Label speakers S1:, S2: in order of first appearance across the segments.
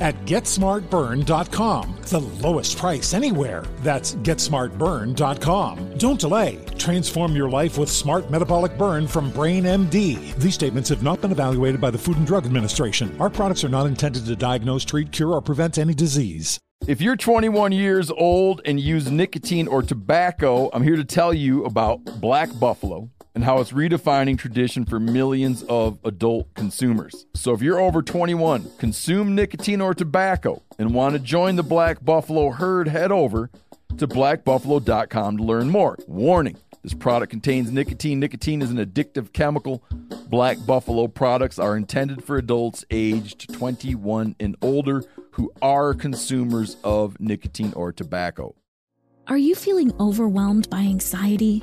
S1: at GetSmartBurn.com. The lowest price anywhere. That's GetSmartBurn.com. Don't delay. Transform your life with Smart Metabolic Burn from Brain MD. These statements have not been evaluated by the Food and Drug Administration. Our products are not intended to diagnose, treat, cure, or prevent any disease.
S2: If you're 21 years old and use nicotine or tobacco, I'm here to tell you about Black Buffalo and how it's redefining tradition for millions of adult consumers. So if you're over 21, consume nicotine or tobacco, and want to join the Black Buffalo herd, head over to blackbuffalo.com to learn more. Warning this product contains nicotine. Nicotine is an addictive chemical. Black Buffalo products are intended for adults aged 21 and older who are consumers of nicotine or tobacco.
S3: Are you feeling overwhelmed by anxiety,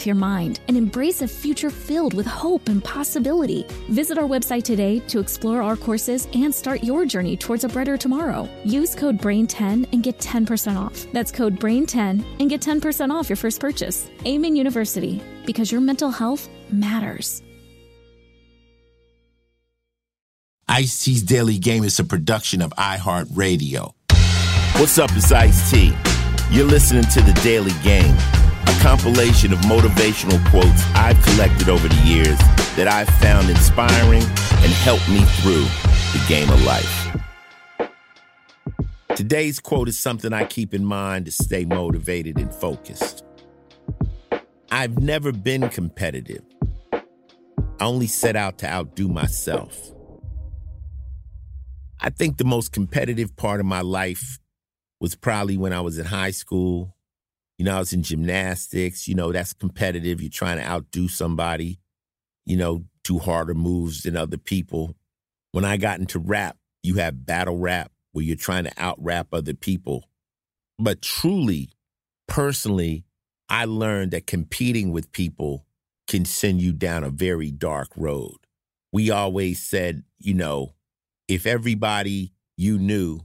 S3: your mind and embrace a future filled with hope and possibility. Visit our website today to explore our courses and start your journey towards a brighter tomorrow. Use code BRAIN10 and get 10% off. That's code BRAIN10 and get 10% off your first purchase. Amen University, because your mental health matters.
S4: Ice T's Daily Game is a production of iHeartRadio. What's up, it's Ice T. You're listening to The Daily Game, a compilation of motivational quotes I've collected over the years that I've found inspiring and helped me through the game of life. Today's quote is something I keep in mind to stay motivated and focused. I've never been competitive. I only set out to outdo myself. I think the most competitive part of my life was probably when I was in high school. You know, I was in gymnastics. You know, that's competitive. You're trying to outdo somebody, you know, do harder moves than other people. When I got into rap, you have battle rap where you're trying to out rap other people. But truly, personally, I learned that competing with people can send you down a very dark road. We always said, you know, if everybody you knew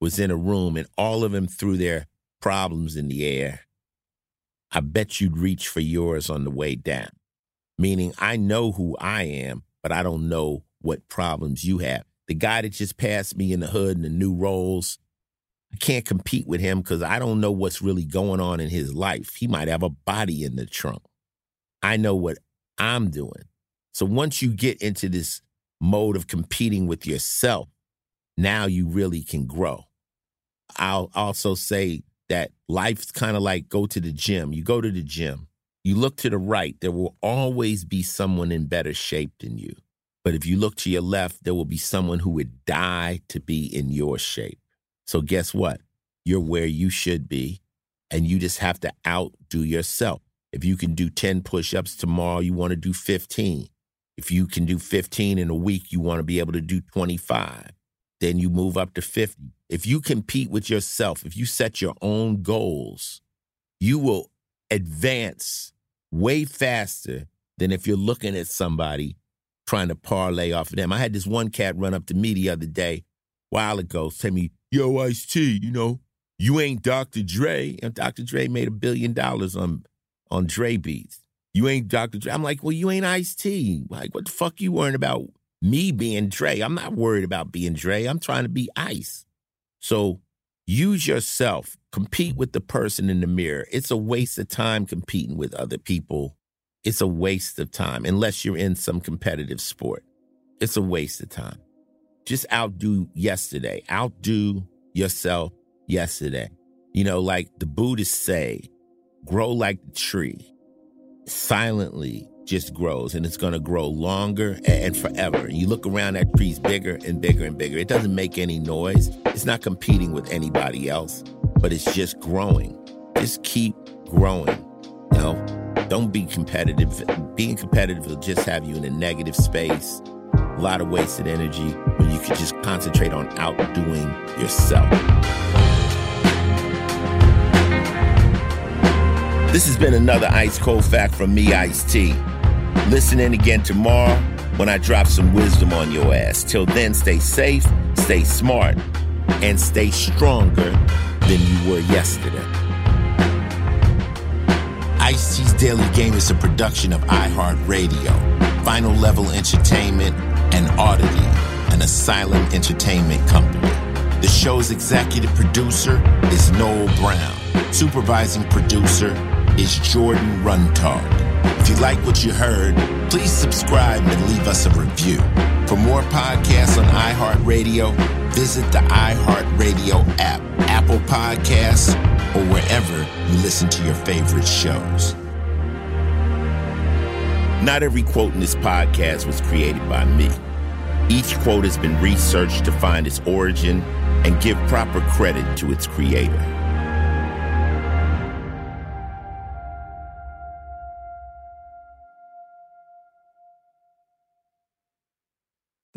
S4: was in a room and all of them threw their problems in the air, I bet you'd reach for yours on the way down. Meaning, I know who I am, but I don't know what problems you have. The guy that just passed me in the hood in the new rolls, I can't compete with him because I don't know what's really going on in his life. He might have a body in the trunk. I know what I'm doing. So once you get into this mode of competing with yourself, now you really can grow. I'll also say that life's kind of like go to the gym. You go to the gym, you look to the right, there will always be someone in better shape than you. But if you look to your left, there will be someone who would die to be in your shape. So guess what? You're where you should be, and you just have to outdo yourself. If you can do 10 push ups tomorrow, you want to do 15. If you can do 15 in a week, you want to be able to do 25. Then you move up to 50. If you compete with yourself, if you set your own goals, you will advance way faster than if you're looking at somebody trying to parlay off of them. I had this one cat run up to me the other day, while ago, tell me, yo, Ice T, you know, you ain't Dr. Dre. And Dr. Dre made a billion dollars on on Dre beats. You ain't Dr. Dre. I'm like, well, you ain't Ice T. Like, what the fuck you worrying about me being Dre? I'm not worried about being Dre. I'm trying to be Ice. So use yourself. Compete with the person in the mirror. It's a waste of time competing with other people. It's a waste of time unless you're in some competitive sport. It's a waste of time. Just outdo yesterday. Outdo yourself yesterday. You know, like the Buddhists say, grow like the tree. Silently just grows and it's going to grow longer and forever. You look around, that tree's bigger and bigger and bigger. It doesn't make any noise. It's not competing with anybody else, but it's just growing. Just keep growing. You know, don't be competitive. Being competitive will just have you in a negative space, a lot of wasted energy when you could just concentrate on outdoing yourself. This has been another Ice Cold Fact from me, Ice T. Listen in again tomorrow when I drop some wisdom on your ass. Till then, stay safe, stay smart, and stay stronger than you were yesterday. Ice T's Daily Game is a production of iHeartRadio, Final Level Entertainment, and Oddity, an asylum entertainment company. The show's executive producer is Noel Brown. Supervising producer is Jordan Runtagh. If you like what you heard, please subscribe and leave us a review. For more podcasts on iHeartRadio, visit the iHeartRadio app, Apple Podcasts, or wherever you listen to your favorite shows. Not every quote in this podcast was created by me. Each quote has been researched to find its origin and give proper credit to its creator.